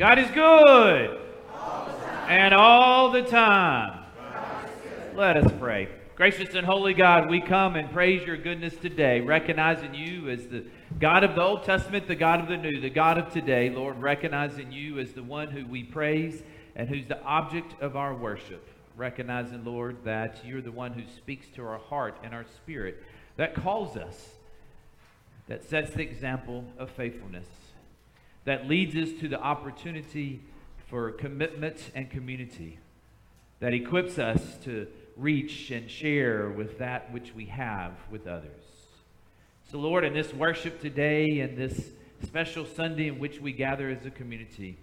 God is good. and all the time. Let us pray. Gracious and holy God, we come and praise your goodness today, recognizing you as the God of the Old Testament, the God of the New, the God of today, Lord, recognizing you as the one who we praise and who's the object of our worship. Recognizing, Lord, that you're the one who speaks to our heart and our spirit, that calls us, that sets the example of faithfulness, that leads us to the opportunity for commitment and community, that equips us to reach and share with that which we have with others. So, Lord, in this worship today and this special Sunday in which we gather as a community,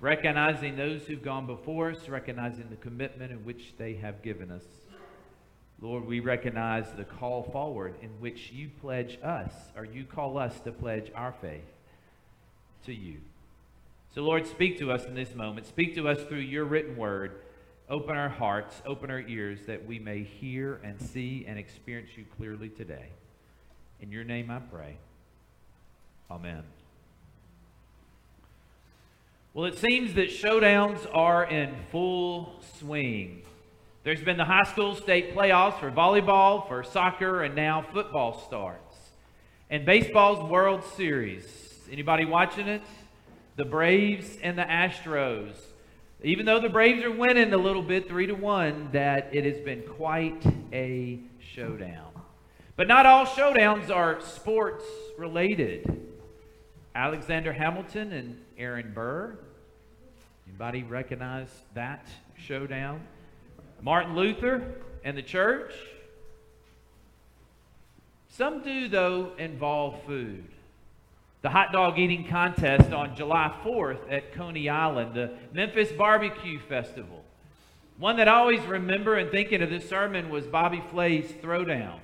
recognizing those who've gone before us, recognizing the commitment in which they have given us. Lord, we recognize the call forward in which you pledge us, or you call us to pledge our faith to you. So, Lord, speak to us in this moment. Speak to us through your written word. Open our hearts, open our ears that we may hear and see and experience you clearly today. In your name I pray. Amen. Well, it seems that showdowns are in full swing. There's been the high school state playoffs for volleyball, for soccer, and now football starts. And baseball's World Series. Anybody watching it? The Braves and the Astros. Even though the Braves are winning a little bit, three to one, that it has been quite a showdown. But not all showdowns are sports related. Alexander Hamilton and Aaron Burr. Anybody recognize that showdown? Martin Luther and the church. Some do, though, involve food. The hot dog eating contest on July 4th at Coney Island, the Memphis Barbecue Festival. One that I always remember and thinking of this sermon was Bobby Flay's Throwdown.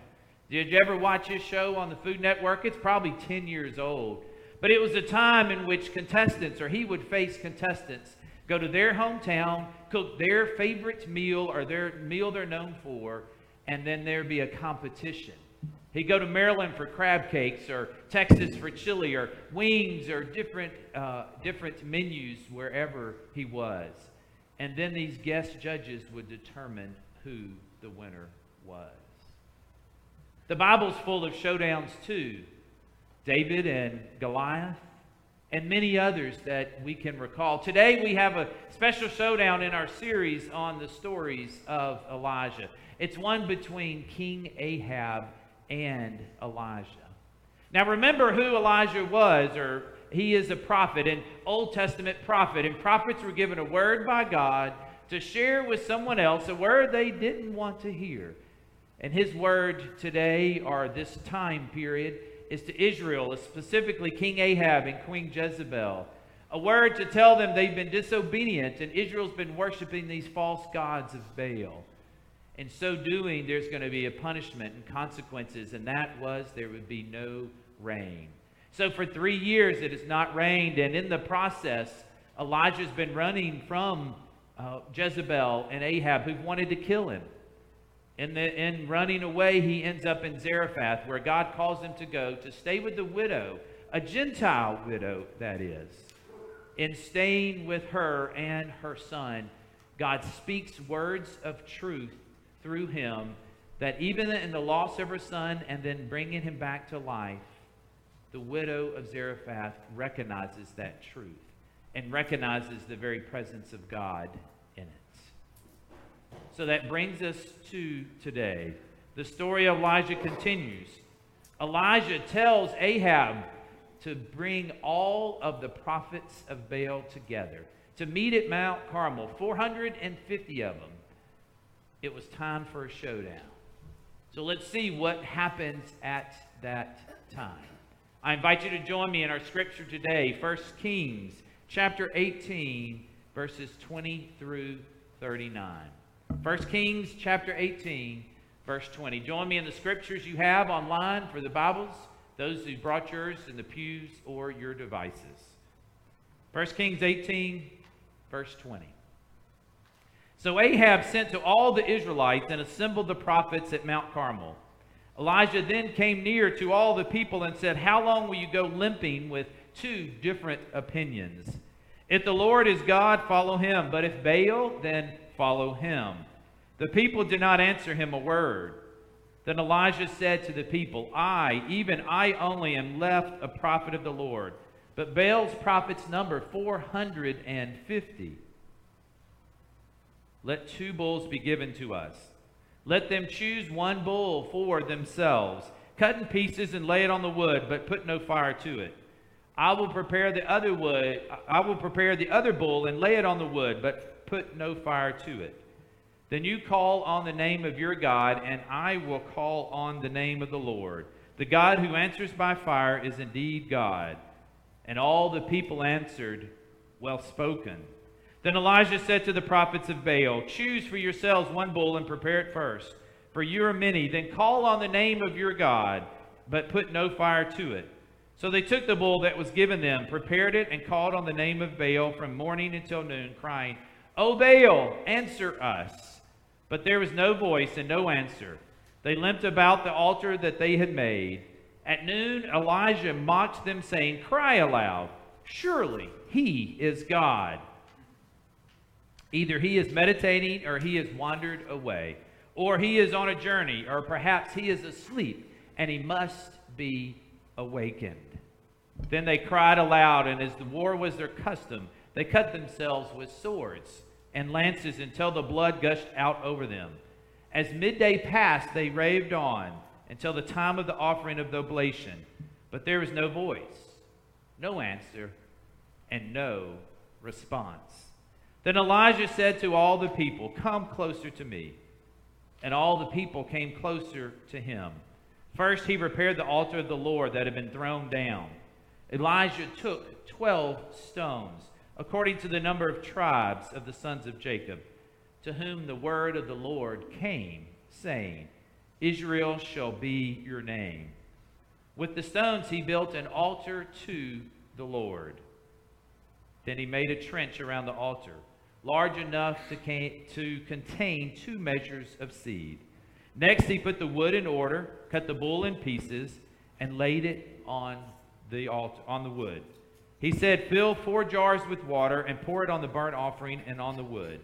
Did you ever watch his show on the Food Network? It's probably 10 years old. But it was a time in which contestants, or he would face contestants, go to their hometown, cook their favorite meal or their meal they're known for, and then there'd be a competition. He'd go to Maryland for crab cakes, or Texas for chili, or wings, or different, uh, different menus wherever he was. And then these guest judges would determine who the winner was. The Bible's full of showdowns too. David and Goliath, and many others that we can recall. Today we have a special showdown in our series on the stories of Elijah. It's one between King Ahab and Elijah. Now remember who Elijah was, or he is a prophet, an Old Testament prophet, and prophets were given a word by God to share with someone else, a word they didn't want to hear. And his word today, or this time period, is to Israel, specifically King Ahab and Queen Jezebel. A word to tell them they've been disobedient and Israel's been worshiping these false gods of Baal. In so doing, there's going to be a punishment and consequences, and that was there would be no rain. So for three years it has not rained, and in the process, Elijah's been running from uh, Jezebel and Ahab, who've wanted to kill him. In, in running away, he ends up in Zarephath, where God calls him to go to stay with the widow, a Gentile widow, that is. In staying with her and her son, God speaks words of truth through him that even in the loss of her son and then bringing him back to life, the widow of Zarephath recognizes that truth and recognizes the very presence of God in it. so that brings us to today. The story of Elijah continues. Elijah tells Ahab to bring all of the prophets of Baal together to meet at Mount Carmel, 450 of them. It was time for a showdown. So let's see what happens at that time. I invite you to join me in our scripture today, 1 Kings chapter 18, verses 20 through 39. 1 Kings chapter 18, verse 20. Join me in the scriptures you have online for the Bibles, those who brought yours in the pews or your devices. 1 Kings 18, verse 20. So Ahab sent to all the Israelites and assembled the prophets at Mount Carmel. Elijah then came near to all the people and said, How long will you go limping with two different opinions? If the Lord is God, follow him. But if Baal, then follow him. The people did not answer him a word. Then Elijah said to the people, I, even I only, am left a prophet of the Lord. But Baal's prophets number 450. Let two bulls be given to us. Let them choose one bull for themselves. Cut in pieces and lay it on the wood, but put no fire to it. I will prepare the other wood. I will prepare the other bull and lay it on the wood, but put no fire to it. Then you call on the name of your God, and I will call on the name of the Lord. The God who answers by fire is indeed God. And all the people answered, Well spoken. Then Elijah said to the prophets of Baal, Choose for yourselves one bull and prepare it first, for you are many. Then call on the name of your God, but put no fire to it. So they took the bull that was given them, prepared it, and called on the name of Baal from morning until noon, crying, O Baal, answer us. But there was no voice and no answer. They limped about the altar that they had made. At noon, Elijah mocked them, saying, Cry aloud, surely he is God. Either he is meditating, or he has wandered away, or he is on a journey, or perhaps he is asleep, and he must be awakened. Then they cried aloud, and as the war was their custom, they cut themselves with swords and lances until the blood gushed out over them. As midday passed, they raved on until the time of the offering of the oblation. But there was no voice, no answer, and no response. Then Elijah said to all the people, Come closer to me. And all the people came closer to him. First, he repaired the altar of the Lord that had been thrown down. Elijah took 12 stones, according to the number of tribes of the sons of Jacob, to whom the word of the Lord came, saying, Israel shall be your name. With the stones he built an altar to the Lord. Then he made a trench around the altar, large enough to, to contain two measures of seed. Next, he put the wood in order, cut the bull in pieces, and laid it on the altar, on the wood. He said, Fill four jars with water and pour it on the burnt offering and on the wood.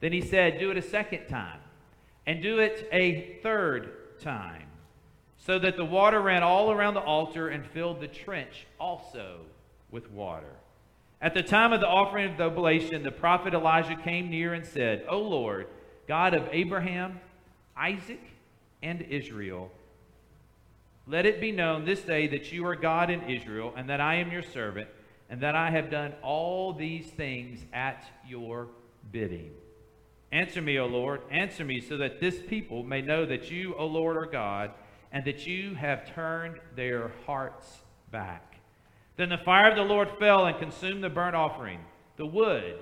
Then he said, Do it a second time, and do it a third time, so that the water ran all around the altar and filled the trench also with water. At the time of the offering of the oblation, the prophet Elijah came near and said, O Lord, God of Abraham, Isaac, and Israel. Let it be known this day that you are God in Israel, and that I am your servant, and that I have done all these things at your bidding. Answer me, O Lord, answer me, so that this people may know that you, O Lord, are God, and that you have turned their hearts back. Then the fire of the Lord fell and consumed the burnt offering, the wood,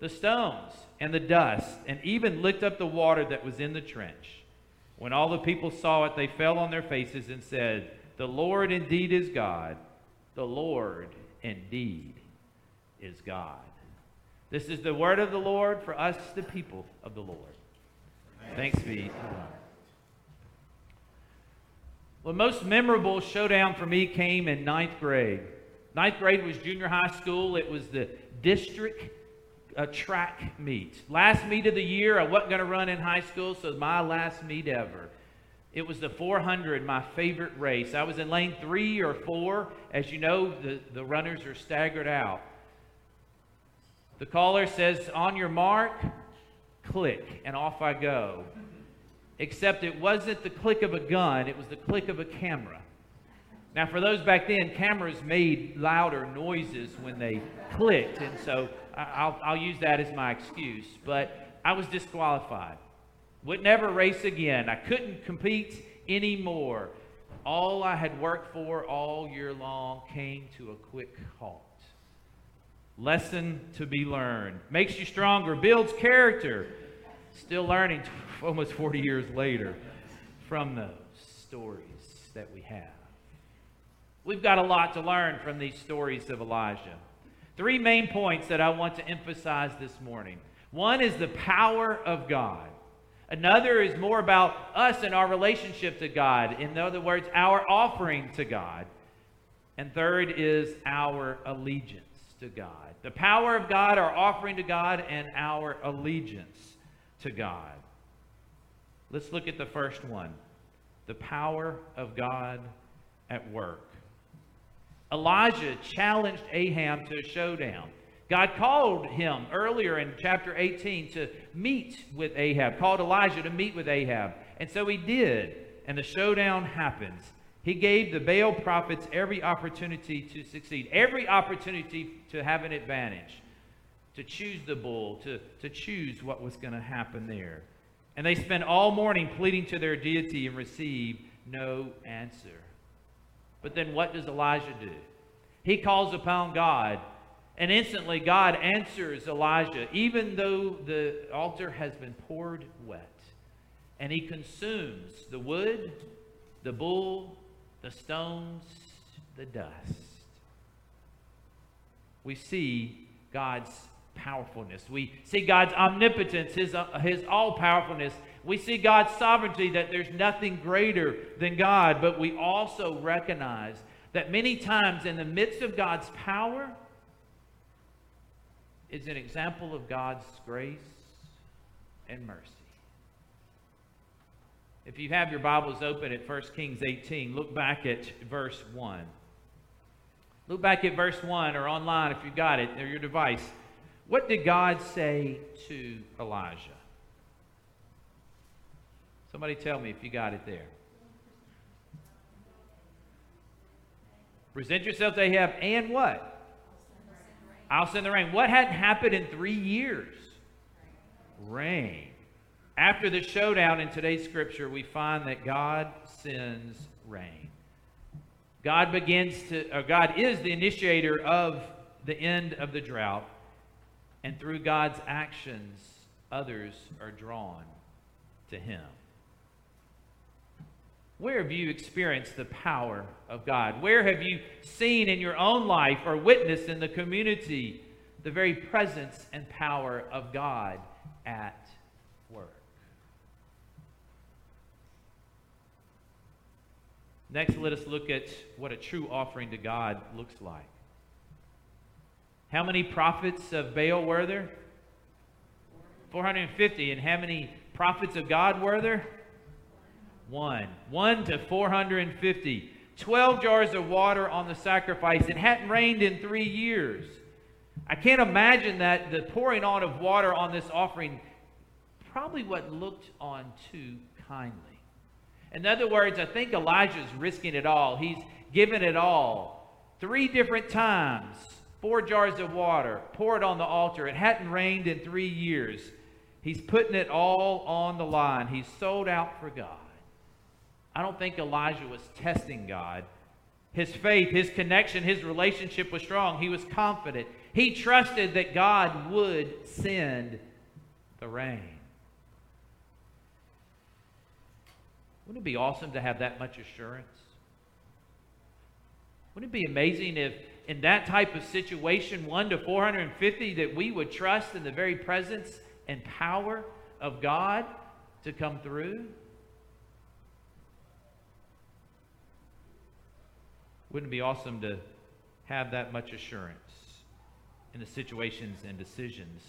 the stones, and the dust, and even licked up the water that was in the trench. When all the people saw it, they fell on their faces and said, The Lord indeed is God. The Lord indeed is God. This is the word of the Lord for us, the people of the Lord. Thanks be. The most memorable showdown for me came in ninth grade. Ninth grade was junior high school. It was the district a track meet. Last meet of the year, I wasn't going to run in high school, so my last meet ever. It was the 400, my favorite race. I was in lane three or four. As you know, the, the runners are staggered out. The caller says, On your mark, click, and off I go. Except it wasn't the click of a gun, it was the click of a camera. Now, for those back then, cameras made louder noises when they clicked, and so I'll, I'll use that as my excuse. But I was disqualified. Would never race again. I couldn't compete anymore. All I had worked for all year long came to a quick halt. Lesson to be learned. Makes you stronger, builds character. Still learning almost 40 years later from those stories that we have. We've got a lot to learn from these stories of Elijah. Three main points that I want to emphasize this morning. One is the power of God. Another is more about us and our relationship to God. In other words, our offering to God. And third is our allegiance to God. the power of God, our offering to God, and our allegiance to God. Let's look at the first one the power of God at work. Elijah challenged Ahab to a showdown. God called him earlier in chapter 18 to meet with Ahab, called Elijah to meet with Ahab. And so he did, and the showdown happens. He gave the Baal prophets every opportunity to succeed, every opportunity to have an advantage, to choose the bull, to, to choose what was going to happen there. And they spent all morning pleading to their deity and received no answer. But then what does Elijah do? He calls upon God, and instantly God answers Elijah, even though the altar has been poured wet. And he consumes the wood, the bull, the stones, the dust. We see God's powerfulness. We see God's omnipotence, His, uh, his all powerfulness. We see God's sovereignty, that there's nothing greater than God. But we also recognize that many times in the midst of God's power is an example of God's grace and mercy. If you have your Bibles open at 1 Kings 18, look back at verse 1. Look back at verse 1 or online if you've got it or your device. What did God say to Elijah? Somebody tell me if you got it there. Present yourself to Ahab and what? I'll send the rain. What hadn't happened in three years? Rain. After the showdown in today's scripture, we find that God sends rain. God begins to, or God is the initiator of the end of the drought. And through God's actions, others are drawn to Him. Where have you experienced the power of God? Where have you seen in your own life or witnessed in the community the very presence and power of God at work? Next, let us look at what a true offering to God looks like. How many prophets of Baal were there? 450. And how many prophets of God were there? One. One to 450. 12 jars of water on the sacrifice. It hadn't rained in three years. I can't imagine that the pouring on of water on this offering probably what looked on too kindly. In other words, I think Elijah's risking it all. He's given it all. Three different times, four jars of water, pour it on the altar. It hadn't rained in three years. He's putting it all on the line. He's sold out for God. I don't think Elijah was testing God. His faith, his connection, his relationship was strong. He was confident. He trusted that God would send the rain. Wouldn't it be awesome to have that much assurance? Wouldn't it be amazing if, in that type of situation, 1 to 450, that we would trust in the very presence and power of God to come through? Wouldn't it be awesome to have that much assurance in the situations and decisions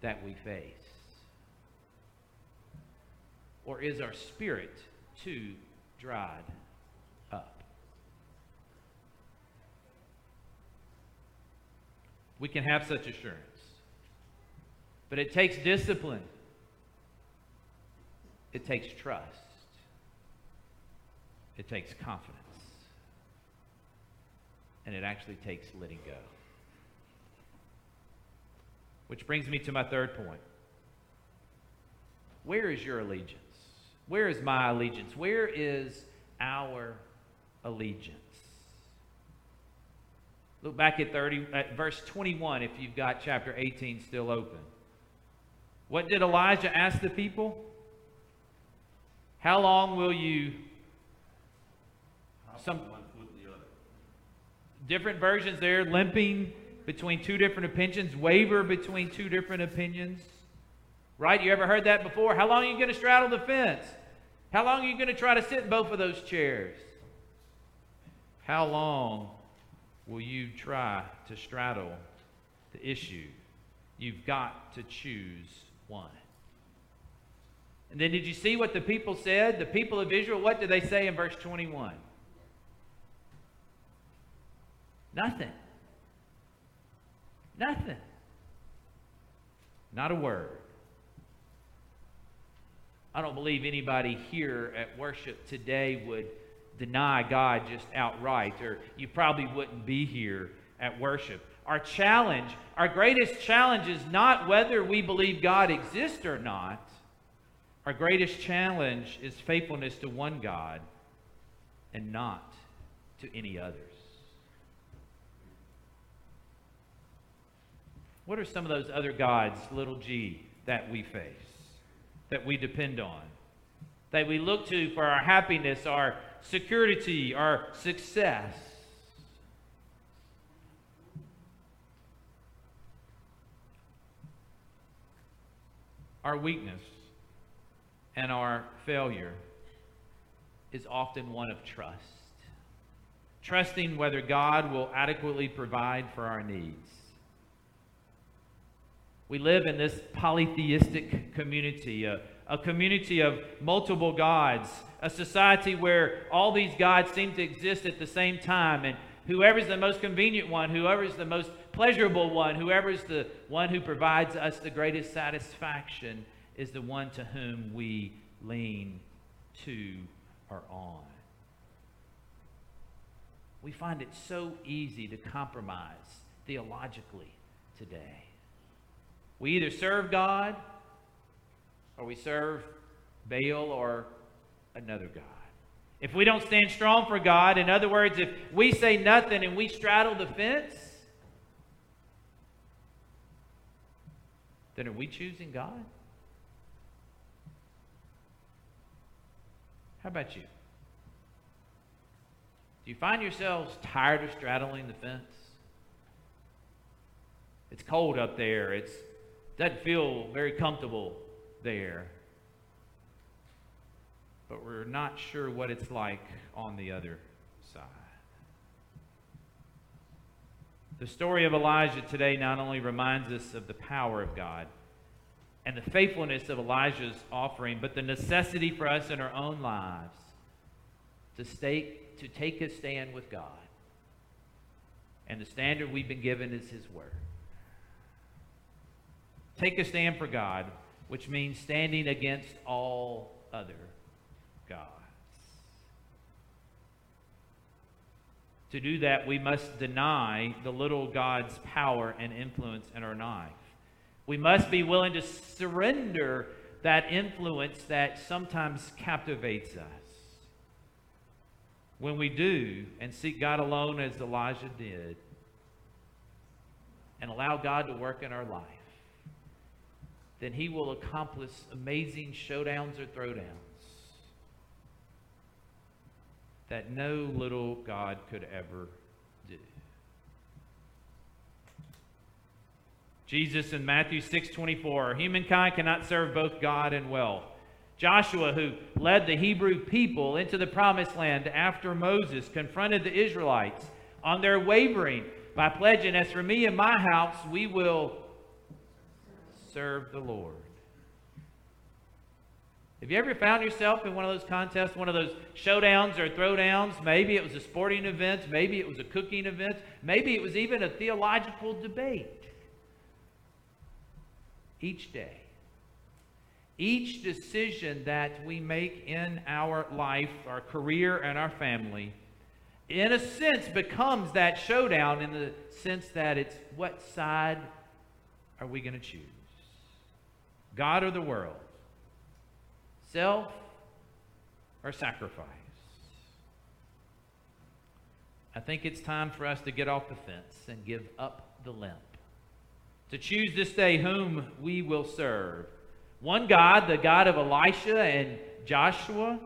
that we face? Or is our spirit too dried up? We can have such assurance. But it takes discipline. It takes trust. It takes confidence and it actually takes letting go. Which brings me to my third point. Where is your allegiance? Where is my allegiance? Where is our allegiance? Look back at 30 at verse 21 if you've got chapter 18 still open. What did Elijah ask the people? How long will you some different versions there, limping between two different opinions, waver between two different opinions. Right? You ever heard that before? How long are you going to straddle the fence? How long are you going to try to sit in both of those chairs? How long will you try to straddle the issue. You've got to choose one. And then did you see what the people said? The people of Israel, what did they say in verse 21? Nothing. Nothing. Not a word. I don't believe anybody here at worship today would deny God just outright, or you probably wouldn't be here at worship. Our challenge, our greatest challenge is not whether we believe God exists or not. Our greatest challenge is faithfulness to one God and not to any others. What are some of those other gods, little g, that we face, that we depend on, that we look to for our happiness, our security, our success? Our weakness and our failure is often one of trust. Trusting whether God will adequately provide for our needs. We live in this polytheistic community, a, a community of multiple gods, a society where all these gods seem to exist at the same time, and whoever's the most convenient one, whoever's the most pleasurable one, whoever's the one who provides us the greatest satisfaction is the one to whom we lean to or on. We find it so easy to compromise theologically today. We either serve God or we serve Baal or another God. If we don't stand strong for God, in other words, if we say nothing and we straddle the fence, then are we choosing God? How about you? Do you find yourselves tired of straddling the fence? It's cold up there. It's doesn't feel very comfortable there. But we're not sure what it's like on the other side. The story of Elijah today not only reminds us of the power of God and the faithfulness of Elijah's offering, but the necessity for us in our own lives to, stay, to take a stand with God. And the standard we've been given is His Word. Take a stand for God, which means standing against all other gods. To do that, we must deny the little God's power and influence in our life. We must be willing to surrender that influence that sometimes captivates us. When we do and seek God alone as Elijah did, and allow God to work in our life, then he will accomplish amazing showdowns or throwdowns that no little God could ever do. Jesus in Matthew 6:24, humankind cannot serve both God and wealth. Joshua, who led the Hebrew people into the promised land after Moses confronted the Israelites on their wavering by pledging, As for me and my house, we will serve the Lord. Have you ever found yourself in one of those contests, one of those showdowns or throwdowns? Maybe it was a sporting event, maybe it was a cooking event, maybe it was even a theological debate. Each day, each decision that we make in our life, our career, and our family, in a sense, becomes that showdown in the sense that it's what side are we going to choose? God or the world? Self or sacrifice? I think it's time for us to get off the fence and give up the limp. To choose this day whom we will serve. One God, the God of Elisha and Joshua,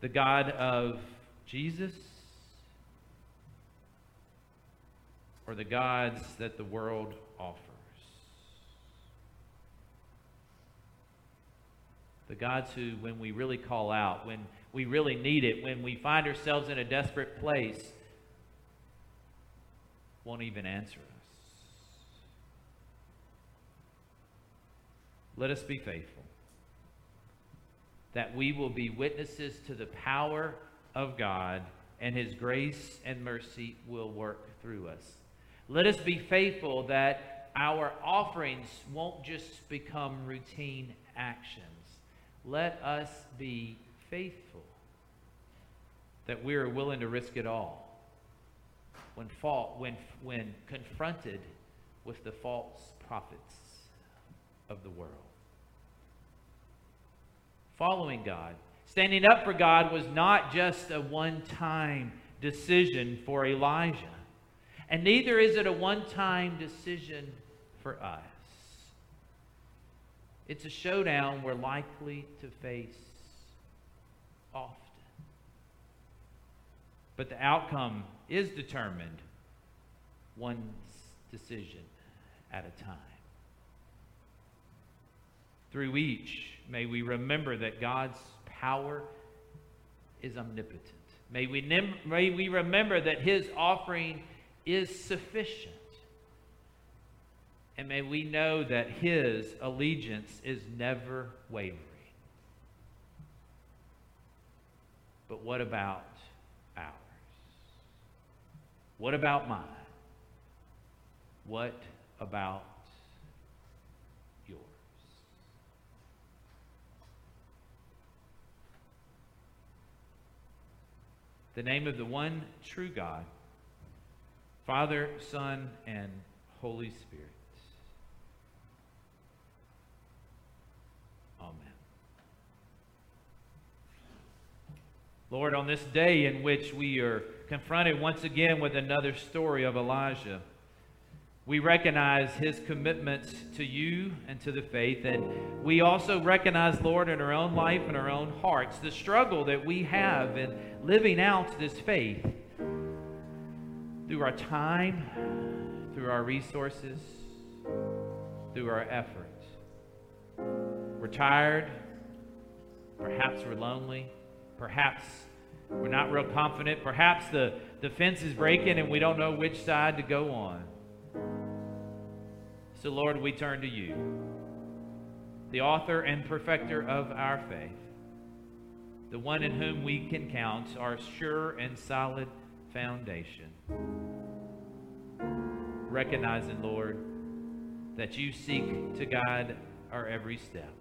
the God of Jesus, or the gods that the world the God's who, when we really call out, when we really need it, when we find ourselves in a desperate place, won't even answer us. Let us be faithful that we will be witnesses to the power of God and his grace and mercy will work through us. Let us be faithful that our offerings won't just become routine actions let us be faithful that we are willing to risk it all when, fault, when, when confronted with the false prophets of the world. Following God, standing up for God was not just a one time decision for Elijah, and neither is it a one time decision for us. It's a showdown we're likely to face often. But the outcome is determined one decision at a time. Through each, may we remember that God's power is omnipotent. May we, may we remember that His offering is sufficient. And may we know that His allegiance is never wavering. But what about ours? What about mine? What about yours? The name of the one true God, Father, Son, and Holy Spirit. Amen. Lord, on this day in which we are confronted once again with another story of Elijah, we recognize his commitments to you and to the faith. And we also recognize, Lord, in our own life and our own hearts, the struggle that we have in living out this faith through our time, through our resources, through our effort. We're tired. Perhaps we're lonely. Perhaps we're not real confident. Perhaps the, the fence is breaking and we don't know which side to go on. So, Lord, we turn to you, the author and perfecter of our faith, the one in whom we can count our sure and solid foundation. Recognizing, Lord, that you seek to guide our every step.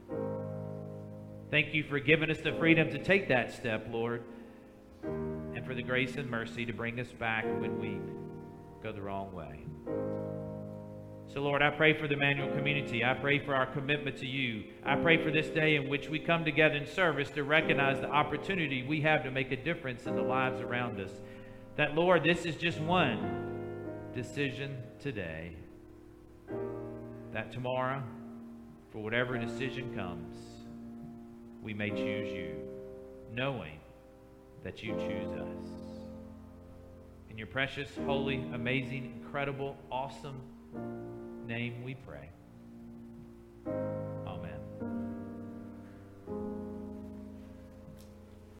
Thank you for giving us the freedom to take that step, Lord, and for the grace and mercy to bring us back when we go the wrong way. So, Lord, I pray for the Emmanuel community. I pray for our commitment to you. I pray for this day in which we come together in service to recognize the opportunity we have to make a difference in the lives around us. That, Lord, this is just one decision today. That tomorrow, for whatever decision comes, we may choose you, knowing that you choose us. In your precious, holy, amazing, incredible, awesome, name we pray.